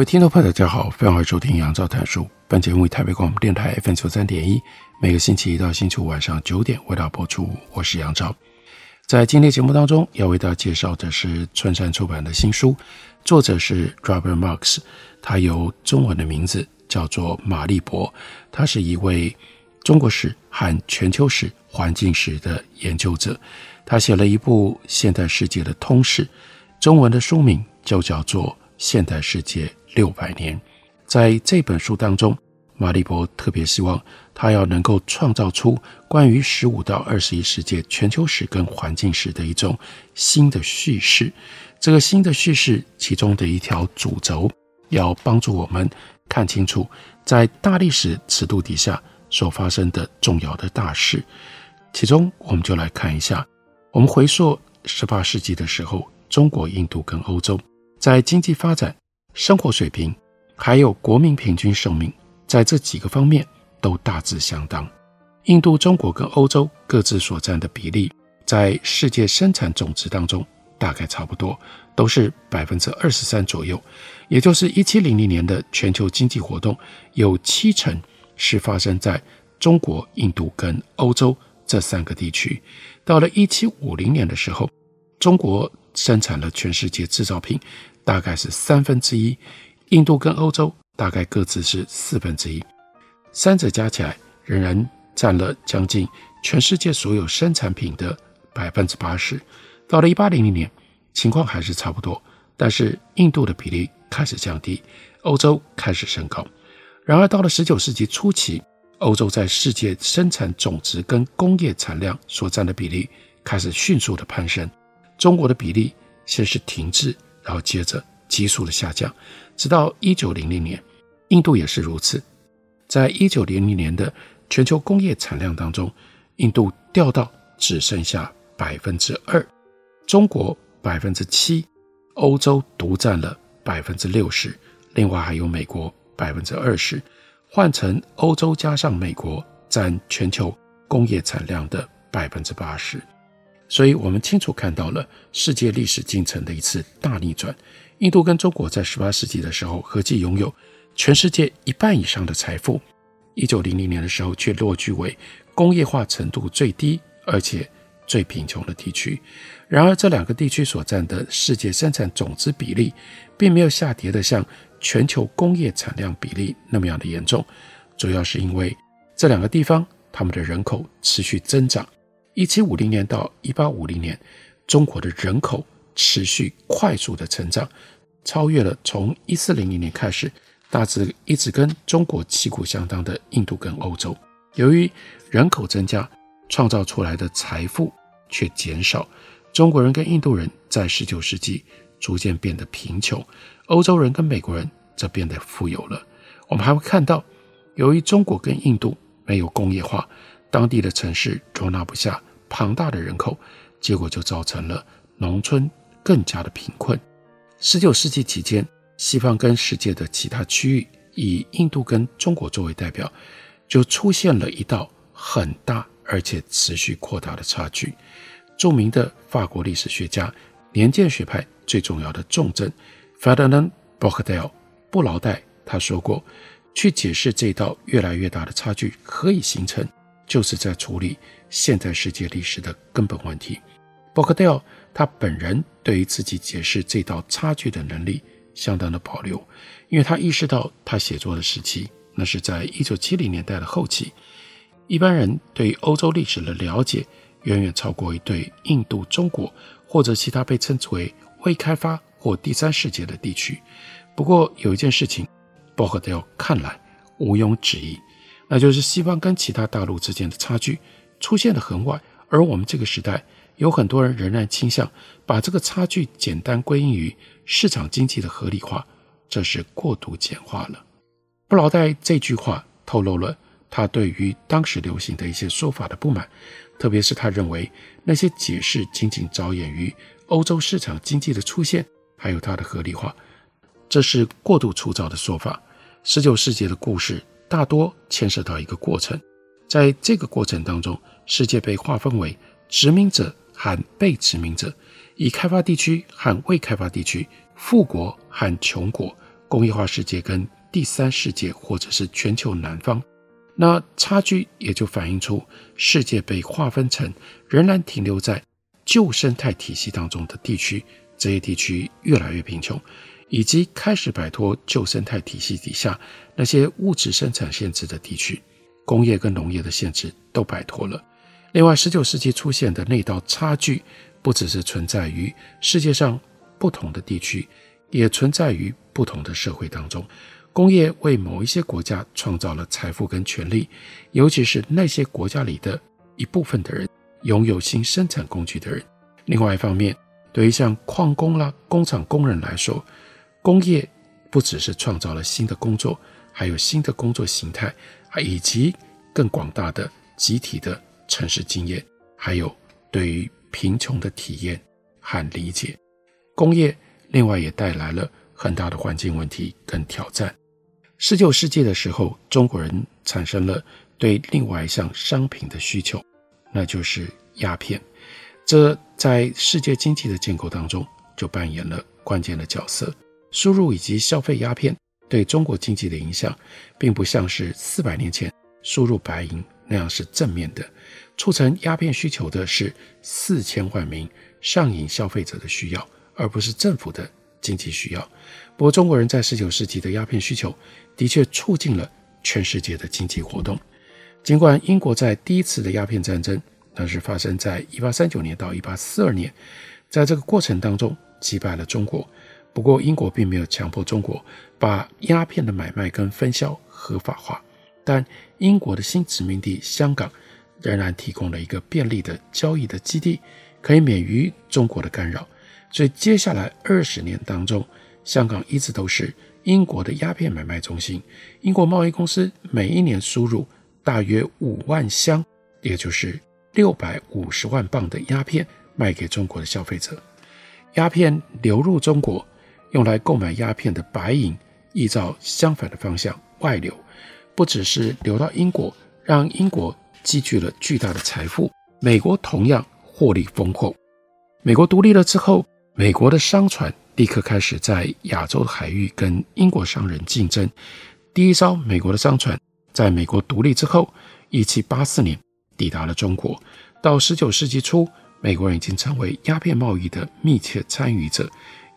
各位听众朋友，大家好，欢迎收听杨照谈书。本节目为台北广播电台 FM 九三点一，每个星期一到星期五晚上九点为大家播出。我是杨照。在今天节目当中，要为大家介绍的是春山出版的新书，作者是 Robert Marks，他有中文的名字叫做马立博，他是一位中国史和全球史、环境史的研究者。他写了一部现代世界的通史，中文的书名就叫做《现代世界》。六百年，在这本书当中，马立博特别希望他要能够创造出关于十五到二十一世纪全球史跟环境史的一种新的叙事。这个新的叙事其中的一条主轴，要帮助我们看清楚在大历史尺度底下所发生的重要的大事。其中，我们就来看一下，我们回溯十八世纪的时候，中国、印度跟欧洲在经济发展。生活水平，还有国民平均寿命，在这几个方面都大致相当。印度、中国跟欧洲各自所占的比例，在世界生产总值当中大概差不多，都是百分之二十三左右。也就是一七零零年的全球经济活动，有七成是发生在中国、印度跟欧洲这三个地区。到了一七五零年的时候，中国生产了全世界制造品。大概是三分之一，印度跟欧洲大概各自是四分之一，三者加起来仍然占了将近全世界所有生产品的百分之八十。到了一八零零年，情况还是差不多，但是印度的比例开始降低，欧洲开始升高。然而到了十九世纪初期，欧洲在世界生产总值跟工业产量所占的比例开始迅速的攀升，中国的比例先是停滞。然后接着急速的下降，直到一九零零年，印度也是如此。在一九零零年的全球工业产量当中，印度掉到只剩下百分之二，中国百分之七，欧洲独占了百分之六十，另外还有美国百分之二十。换成欧洲加上美国，占全球工业产量的百分之八十。所以，我们清楚看到了世界历史进程的一次大逆转。印度跟中国在十八世纪的时候合计拥有全世界一半以上的财富，一九零零年的时候却落居为工业化程度最低而且最贫穷的地区。然而，这两个地区所占的世界生产总值比例，并没有下跌得像全球工业产量比例那么样的严重，主要是因为这两个地方他们的人口持续增长。一七五零年到一八五零年，中国的人口持续快速的成长，超越了从一四零零年开始大致一直跟中国旗鼓相当的印度跟欧洲。由于人口增加，创造出来的财富却减少，中国人跟印度人在十九世纪逐渐变得贫穷，欧洲人跟美国人则变得富有了。我们还会看到，由于中国跟印度没有工业化，当地的城市容纳不下。庞大的人口，结果就造成了农村更加的贫困。十九世纪期间，西方跟世界的其他区域，以印度跟中国作为代表，就出现了一道很大而且持续扩大的差距。著名的法国历史学家、年鉴学派最重要的重镇 Ferdinand Becquerel 布劳代他说过：“去解释这道越来越大的差距何以形成，就是在处理。”现代世界历史的根本问题，伯克戴尔他本人对于自己解释这道差距的能力相当的保留，因为他意识到他写作的时期那是在一九七零年代的后期，一般人对欧洲历史的了解远远超过于对印度、中国或者其他被称之为未开发或第三世界的地区。不过有一件事情，伯克戴尔看来毋庸置疑，那就是西方跟其他大陆之间的差距。出现的很晚，而我们这个时代有很多人仍然倾向把这个差距简单归因于市场经济的合理化，这是过度简化了。布劳代这句话透露了他对于当时流行的一些说法的不满，特别是他认为那些解释仅仅着眼于欧洲市场经济的出现，还有它的合理化，这是过度粗糙的说法。十九世纪的故事大多牵涉到一个过程，在这个过程当中，世界被划分为殖民者和被殖民者，以开发地区和未开发地区，富国和穷国，工业化世界跟第三世界或者是全球南方，那差距也就反映出世界被划分成仍然停留在旧生态体系当中的地区，这些地区越来越贫穷。以及开始摆脱旧生态体系底下那些物质生产限制的地区，工业跟农业的限制都摆脱了。另外，十九世纪出现的那道差距，不只是存在于世界上不同的地区，也存在于不同的社会当中。工业为某一些国家创造了财富跟权利，尤其是那些国家里的一部分的人拥有新生产工具的人。另外一方面，对于像矿工啦、工厂工人来说，工业不只是创造了新的工作，还有新的工作形态，以及更广大的集体的城市经验，还有对于贫穷的体验和理解。工业另外也带来了很大的环境问题跟挑战。十九世纪的时候，中国人产生了对另外一项商品的需求，那就是鸦片。这在世界经济的建构当中就扮演了关键的角色。输入以及消费鸦片对中国经济的影响，并不像是四百年前输入白银那样是正面的。促成鸦片需求的是四千万名上瘾消费者的需要，而不是政府的经济需要。不过，中国人在十九世纪的鸦片需求的确促进了全世界的经济活动。尽管英国在第一次的鸦片战争，那是发生在一八三九年到一八四二年，在这个过程当中击败了中国。不过，英国并没有强迫中国把鸦片的买卖跟分销合法化，但英国的新殖民地香港仍然提供了一个便利的交易的基地，可以免于中国的干扰。所以，接下来二十年当中，香港一直都是英国的鸦片买卖中心。英国贸易公司每一年输入大约五万箱，也就是六百五十万磅的鸦片，卖给中国的消费者。鸦片流入中国。用来购买鸦片的白银，依照相反的方向外流，不只是流到英国，让英国积聚了巨大的财富。美国同样获利丰厚。美国独立了之后，美国的商船立刻开始在亚洲海域跟英国商人竞争。第一艘美国的商船在美国独立之后，一七八四年抵达了中国。到十九世纪初，美国人已经成为鸦片贸易的密切参与者，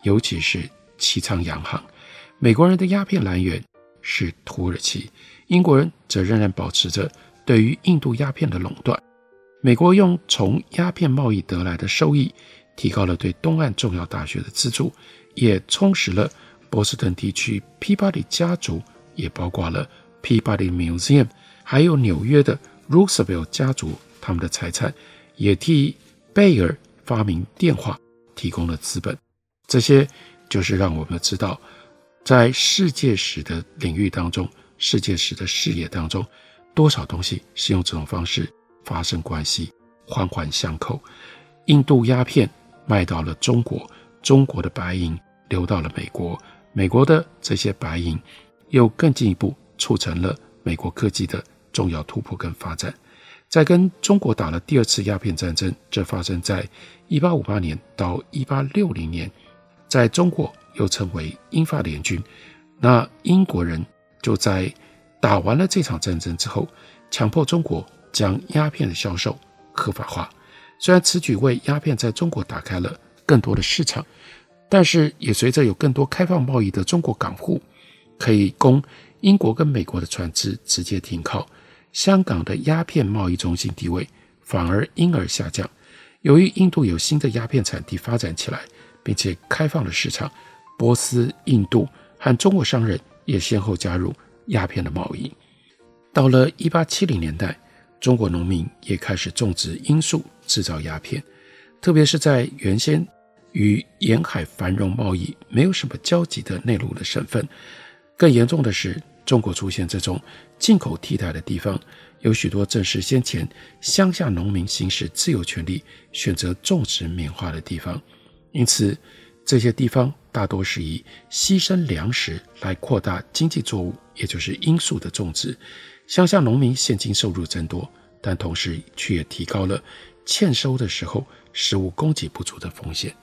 尤其是。西昌洋行，美国人的鸦片来源是土耳其，英国人则仍然保持着对于印度鸦片的垄断。美国用从鸦片贸易得来的收益，提高了对东岸重要大学的资助，也充实了波士顿地区皮巴迪家族，也包括了皮巴迪 Museum，还有纽约的 Roosevelt 家族，他们的财产也替贝尔发明电话提供了资本。这些。就是让我们知道，在世界史的领域当中，世界史的视野当中，多少东西是用这种方式发生关系，环环相扣。印度鸦片卖到了中国，中国的白银流到了美国，美国的这些白银又更进一步促成了美国科技的重要突破跟发展。在跟中国打了第二次鸦片战争，这发生在一八五八年到一八六零年。在中国又称为英法联军，那英国人就在打完了这场战争之后，强迫中国将鸦片的销售合法化。虽然此举为鸦片在中国打开了更多的市场，但是也随着有更多开放贸易的中国港户，可以供英国跟美国的船只直接停靠，香港的鸦片贸易中心地位反而因而下降。由于印度有新的鸦片产地发展起来。并且开放了市场，波斯、印度和中国商人也先后加入鸦片的贸易。到了1870年代，中国农民也开始种植罂粟，制造鸦片。特别是在原先与沿海繁荣贸易没有什么交集的内陆的省份。更严重的是，中国出现这种进口替代的地方，有许多正是先前乡下农民行使自由权利、选择种植棉花的地方。因此，这些地方大多是以牺牲粮食来扩大经济作物，也就是罂粟的种植。乡下农民现金收入增多，但同时却也提高了欠收的时候食物供给不足的风险。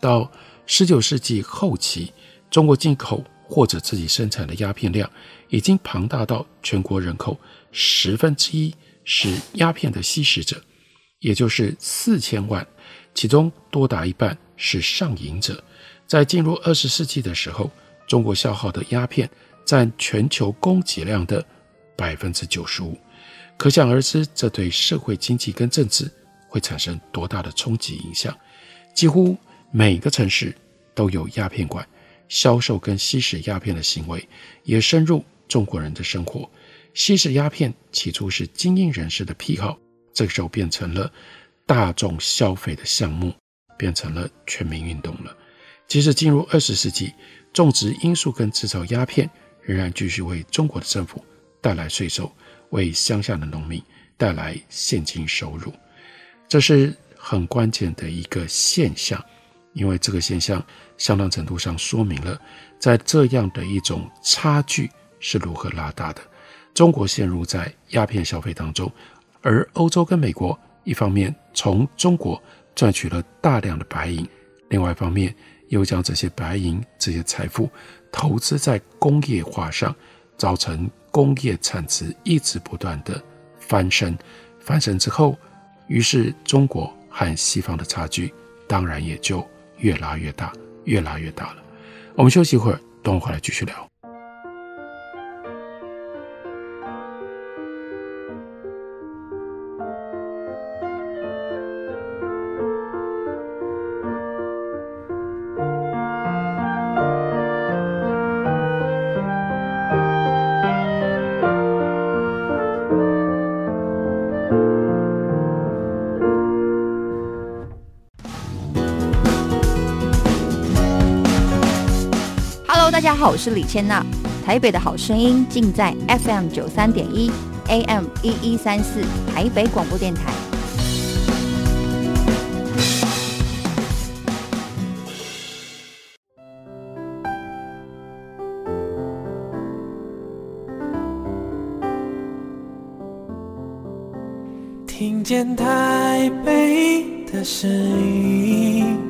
到十九世纪后期，中国进口或者自己生产的鸦片量已经庞大到全国人口十分之一是鸦片的吸食者，也就是四千万，其中多达一半是上瘾者。在进入二十世纪的时候，中国消耗的鸦片占全球供给量的百分之九十五，可想而知，这对社会经济跟政治会产生多大的冲击影响。几乎每个城市都有鸦片馆。销售跟吸食鸦片的行为也深入中国人的生活。吸食鸦片起初是精英人士的癖好，这个时候变成了大众消费的项目，变成了全民运动了。即使进入二十世纪，种植罂粟跟制造鸦片仍然继续为中国的政府带来税收，为乡下的农民带来现金收入。这是很关键的一个现象。因为这个现象相当程度上说明了，在这样的一种差距是如何拉大的。中国陷入在鸦片消费当中，而欧洲跟美国一方面从中国赚取了大量的白银，另外一方面又将这些白银、这些财富投资在工业化上，造成工业产值一直不断的翻身。翻身之后，于是中国和西方的差距当然也就。越拉越大，越拉越大了。我们休息一会儿，等我回来继续聊。大家好，我是李千娜。台北的好声音尽在 FM 九三点一，AM 一一三四，台北广播电台。听见台北的声音。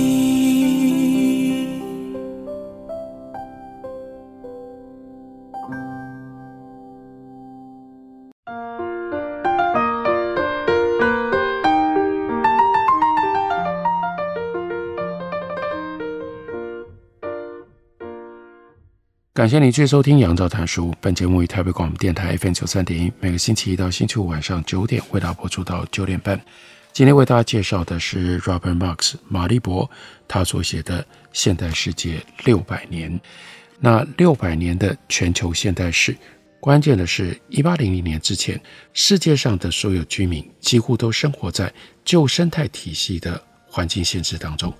感谢您继续收听《杨照谈书》。本节目于台北广播电台 FM 九三点一，每个星期一到星期五晚上九点为大家播出到九点半。今天为大家介绍的是 Robert Marx 马利博他所写的《现代世界六百年》。那六百年的全球现代史，关键的是，一八零零年之前，世界上的所有居民几乎都生活在旧生态体系的环境限制当中，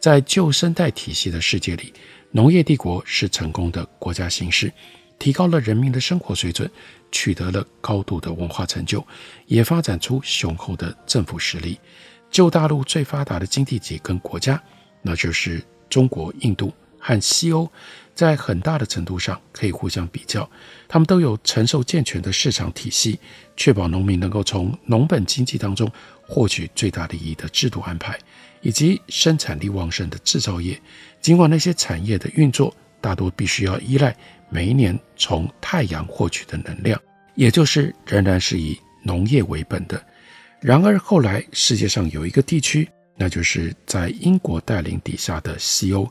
在旧生态体系的世界里。农业帝国是成功的国家形式，提高了人民的生活水准，取得了高度的文化成就，也发展出雄厚的政府实力。旧大陆最发达的经济体跟国家，那就是中国、印度和西欧，在很大的程度上可以互相比较。他们都有承受健全的市场体系，确保农民能够从农本经济当中获取最大利益的制度安排。以及生产力旺盛的制造业，尽管那些产业的运作大多必须要依赖每一年从太阳获取的能量，也就是仍然是以农业为本的。然而后来世界上有一个地区，那就是在英国带领底下的西欧，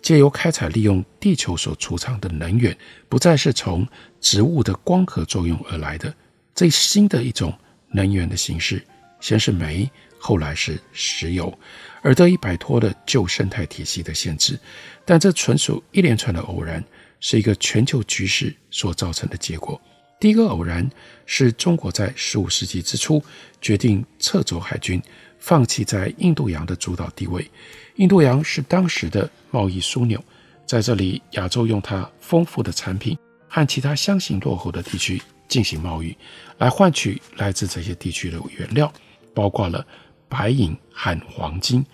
借由开采利用地球所储藏的能源，不再是从植物的光合作用而来的，最新的一种能源的形式，先是煤。后来是石油，而得以摆脱了旧生态体系的限制。但这纯属一连串的偶然，是一个全球局势所造成的结果。第一个偶然是中国在十五世纪之初决定撤走海军，放弃在印度洋的主导地位。印度洋是当时的贸易枢纽，在这里，亚洲用它丰富的产品和其他相形落后的地区进行贸易，来换取来自这些地区的原料，包括了白银和黄金。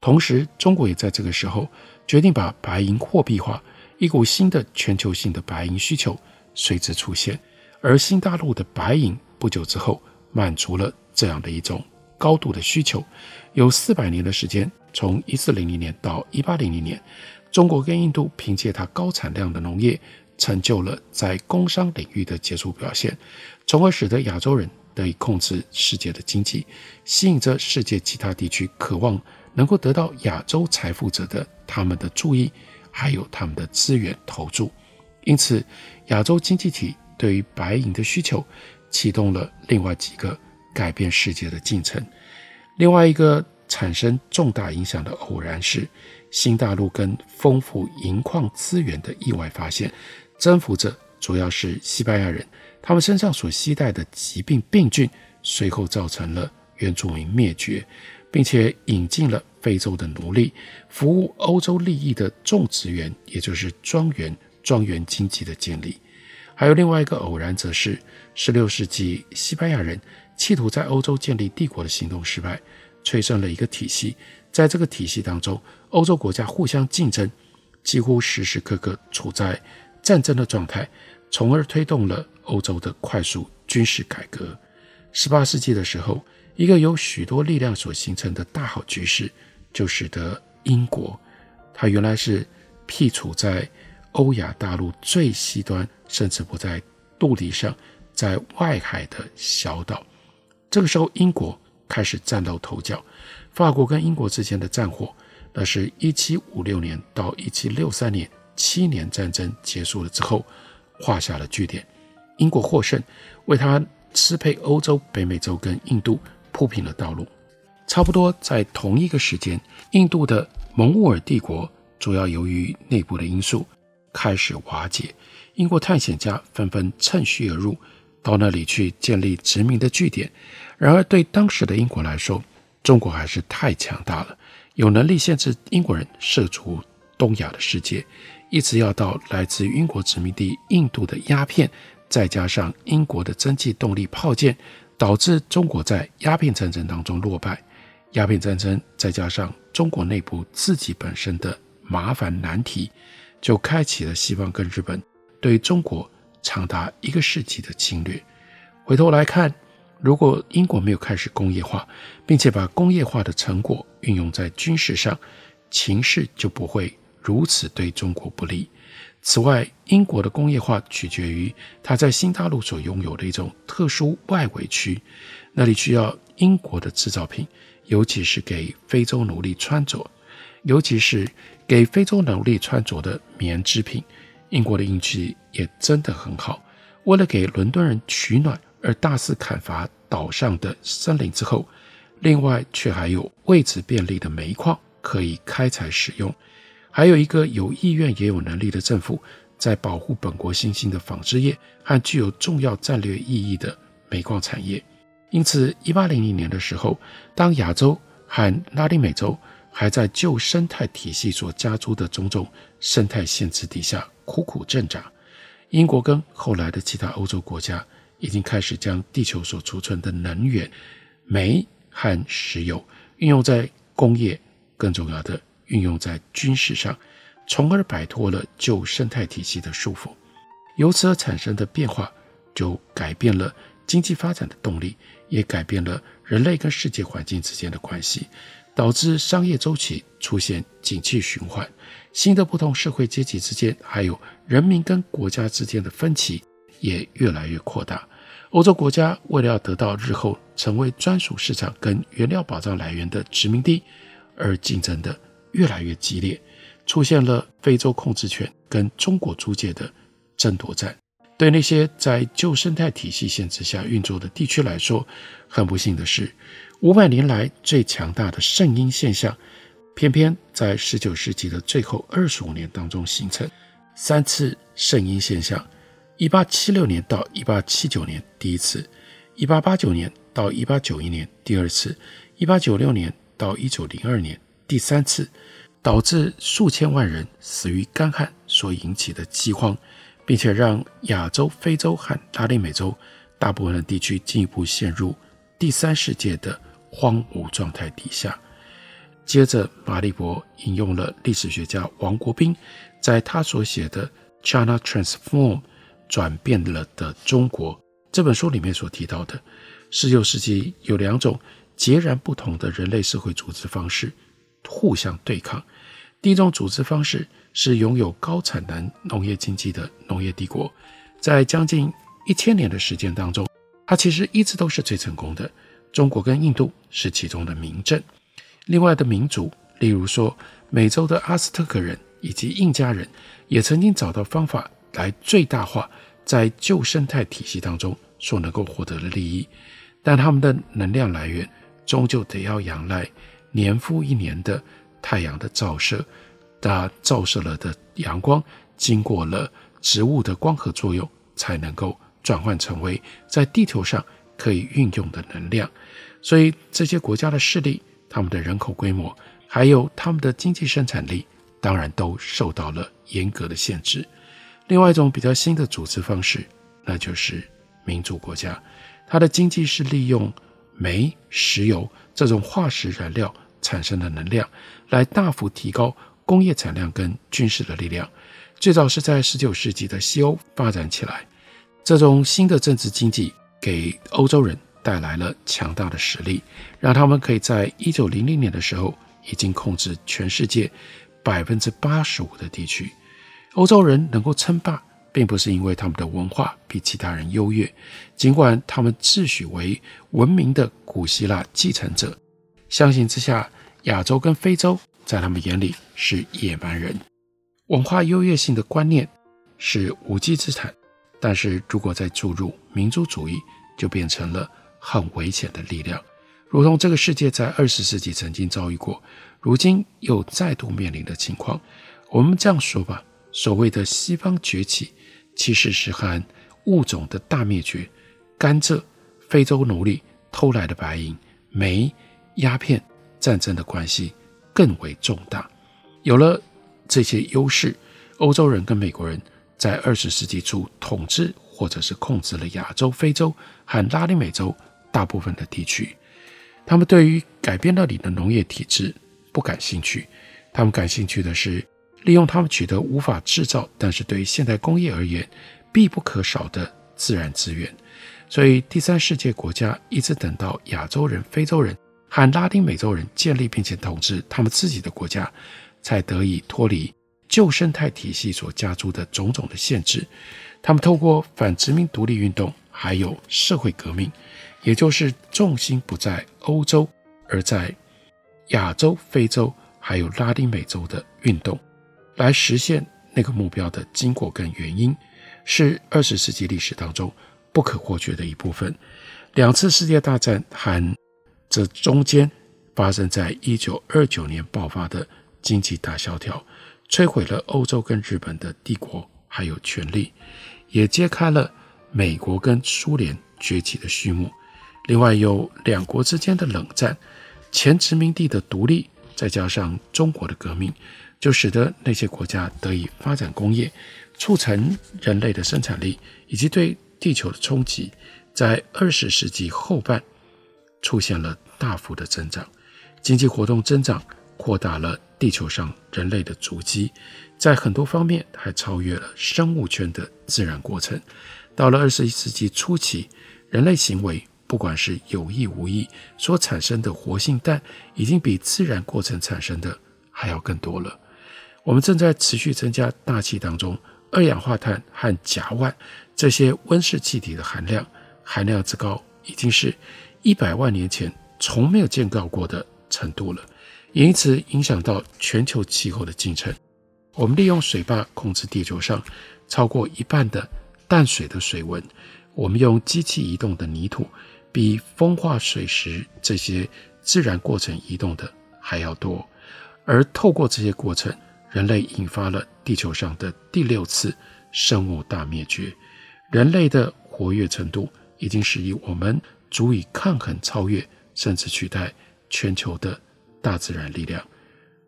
同时，中国也在这个时候决定把白银货币化，一股新的全球性的白银需求随之出现。而新大陆的白银不久之后满足了这样的一种高度的需求，有四百年的时间，从一四零零年到一八零零年，中国跟印度凭借它高产量的农业，成就了在工商领域的杰出表现，从而使得亚洲人得以控制世界的经济，吸引着世界其他地区渴望能够得到亚洲财富者的他们的注意，还有他们的资源投注，因此亚洲经济体。对于白银的需求，启动了另外几个改变世界的进程。另外一个产生重大影响的偶然是，新大陆跟丰富银矿资源的意外发现，征服者主要是西班牙人，他们身上所携带的疾病病菌，随后造成了原住民灭绝，并且引进了非洲的奴隶，服务欧洲利益的种植园，也就是庄园庄园经济的建立。还有另外一个偶然，则是十六世纪西班牙人企图在欧洲建立帝国的行动失败，催生了一个体系。在这个体系当中，欧洲国家互相竞争，几乎时时刻刻处在战争的状态，从而推动了欧洲的快速军事改革。十八世纪的时候，一个由许多力量所形成的大好局势，就使得英国，它原来是僻处在欧亚大陆最西端。甚至不在陆地上，在外海的小岛。这个时候，英国开始崭露头角。法国跟英国之间的战火，那是一七五六年到一七六三年七年战争结束了之后，画下了句点。英国获胜，为他支配欧洲、北美洲跟印度铺平了道路。差不多在同一个时间，印度的蒙兀尔帝国，主要由于内部的因素，开始瓦解。英国探险家纷纷趁虚而入，到那里去建立殖民的据点。然而，对当时的英国来说，中国还是太强大了，有能力限制英国人涉足东亚的世界。一直要到来自英国殖民地印度的鸦片，再加上英国的蒸汽动力炮舰，导致中国在鸦片战争当中落败。鸦片战争再加上中国内部自己本身的麻烦难题，就开启了西方跟日本。对中国长达一个世纪的侵略，回头来看，如果英国没有开始工业化，并且把工业化的成果运用在军事上，情势就不会如此对中国不利。此外，英国的工业化取决于它在新大陆所拥有的一种特殊外围区，那里需要英国的制造品，尤其是给非洲奴隶穿着，尤其是给非洲奴隶穿着的棉织品。英国的运气也真的很好，为了给伦敦人取暖而大肆砍伐岛上的森林之后，另外却还有位置便利的煤矿可以开采使用，还有一个有意愿也有能力的政府在保护本国新兴的纺织业和具有重要战略意义的煤矿产业。因此，一八零零年的时候，当亚洲和拉丁美洲还在旧生态体系所加诸的种种生态限制底下，苦苦挣扎，英国跟后来的其他欧洲国家已经开始将地球所储存的能源、煤和石油运用在工业，更重要的运用在军事上，从而摆脱了旧生态体系的束缚。由此而产生的变化，就改变了经济发展的动力，也改变了人类跟世界环境之间的关系，导致商业周期出现景气循环。新的不同社会阶级之间，还有人民跟国家之间的分歧也越来越扩大。欧洲国家为了要得到日后成为专属市场跟原料保障来源的殖民地，而竞争的越来越激烈，出现了非洲控制权跟中国租界的争夺战。对那些在旧生态体系限制下运作的地区来说，很不幸的是，五百年来最强大的圣婴现象，偏偏在十九世纪的最后二十五年当中形成。三次圣婴现象：一八七六年到一八七九年第一次，一八八九年到一八九一年第二次，一八九六年到一九零二年第三次，导致数千万人死于干旱所引起的饥荒，并且让亚洲、非洲和拉丁美洲大部分的地区进一步陷入第三世界的。荒芜状态底下，接着马立博引用了历史学家王国斌在他所写的《China Transform：》转变了的中国这本书里面所提到的，十九世纪有两种截然不同的人类社会组织方式互相对抗。第一种组织方式是拥有高产能农业经济的农业帝国，在将近一千年的时间当中，它其实一直都是最成功的。中国跟印度是其中的明证，另外的民族，例如说美洲的阿斯特克人以及印加人，也曾经找到方法来最大化在旧生态体系当中所能够获得的利益，但他们的能量来源终究得要仰赖年复一年的太阳的照射，它照射了的阳光经过了植物的光合作用，才能够转换成为在地球上可以运用的能量。所以这些国家的势力、他们的人口规模，还有他们的经济生产力，当然都受到了严格的限制。另外一种比较新的组织方式，那就是民主国家，它的经济是利用煤、石油这种化石燃料产生的能量，来大幅提高工业产量跟军事的力量。最早是在十九世纪的西欧发展起来，这种新的政治经济给欧洲人。带来了强大的实力，让他们可以在一九零零年的时候已经控制全世界百分之八十五的地区。欧洲人能够称霸，并不是因为他们的文化比其他人优越，尽管他们自诩为文明的古希腊继承者。相形之下，亚洲跟非洲在他们眼里是野蛮人。文化优越性的观念是无稽之谈，但是如果再注入民族主义，就变成了。很危险的力量，如同这个世界在二十世纪曾经遭遇过，如今又再度面临的情况。我们这样说吧，所谓的西方崛起，其实是和物种的大灭绝、甘蔗、非洲奴隶偷来的白银、煤、鸦片、战争的关系更为重大。有了这些优势，欧洲人跟美国人在二十世纪初统治或者是控制了亚洲、非洲和拉丁美洲。大部分的地区，他们对于改变那里的农业体制不感兴趣，他们感兴趣的是利用他们取得无法制造，但是对于现代工业而言必不可少的自然资源。所以，第三世界国家一直等到亚洲人、非洲人和拉丁美洲人建立并且统治他们自己的国家，才得以脱离旧生态体系所加诸的种种的限制。他们透过反殖民独立运动，还有社会革命。也就是重心不在欧洲，而在亚洲、非洲还有拉丁美洲的运动，来实现那个目标的经过跟原因，是二十世纪历史当中不可或缺的一部分。两次世界大战和这中间发生在一九二九年爆发的经济大萧条，摧毁了欧洲跟日本的帝国还有权力，也揭开了美国跟苏联崛起的序幕。另外有两国之间的冷战，前殖民地的独立，再加上中国的革命，就使得那些国家得以发展工业，促成人类的生产力以及对地球的冲击，在二十世纪后半出现了大幅的增长，经济活动增长扩大了地球上人类的足迹，在很多方面还超越了生物圈的自然过程。到了二十一世纪初期，人类行为。不管是有意无意所产生的活性氮，已经比自然过程产生的还要更多了。我们正在持续增加大气当中二氧化碳和甲烷这些温室气体的含量，含量之高，已经是一百万年前从没有见到过的程度了，也因此影响到全球气候的进程。我们利用水坝控制地球上超过一半的淡水的水温，我们用机器移动的泥土。比风化水石这些自然过程移动的还要多。而透过这些过程，人类引发了地球上的第六次生物大灭绝。人类的活跃程度已经使以我们足以抗衡、超越，甚至取代全球的大自然力量。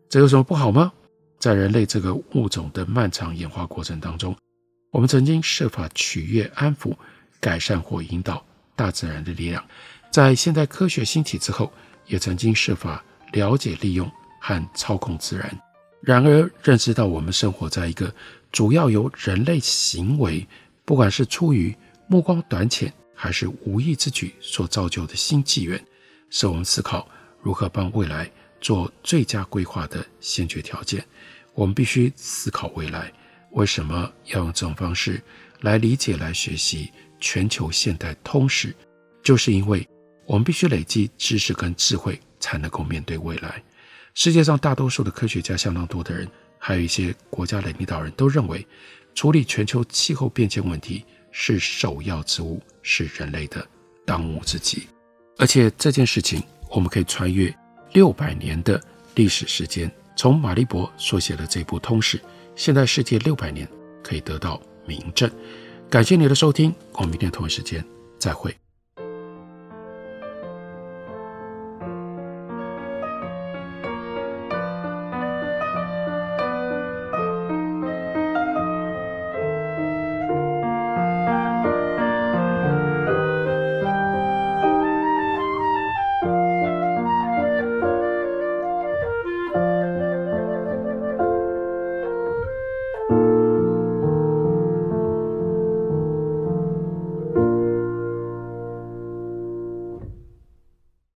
这有什么不好吗？在人类这个物种的漫长演化过程当中，我们曾经设法取悦、安抚、改善或引导大自然的力量。在现代科学兴起之后，也曾经设法了解、利用和操控自然。然而，认识到我们生活在一个主要由人类行为，不管是出于目光短浅还是无意之举所造就的新纪元，是我们思考如何帮未来做最佳规划的先决条件。我们必须思考未来，为什么要用这种方式来理解、来学习全球现代通史？就是因为我们必须累积知识跟智慧，才能够面对未来。世界上大多数的科学家，相当多的人，还有一些国家的领导人都认为，处理全球气候变迁问题是首要之务，是人类的当务之急。而且这件事情，我们可以穿越六百年的历史时间，从马利伯所写的这部通史，现在世界六百年可以得到明证。感谢你的收听，我们明天同一时间再会。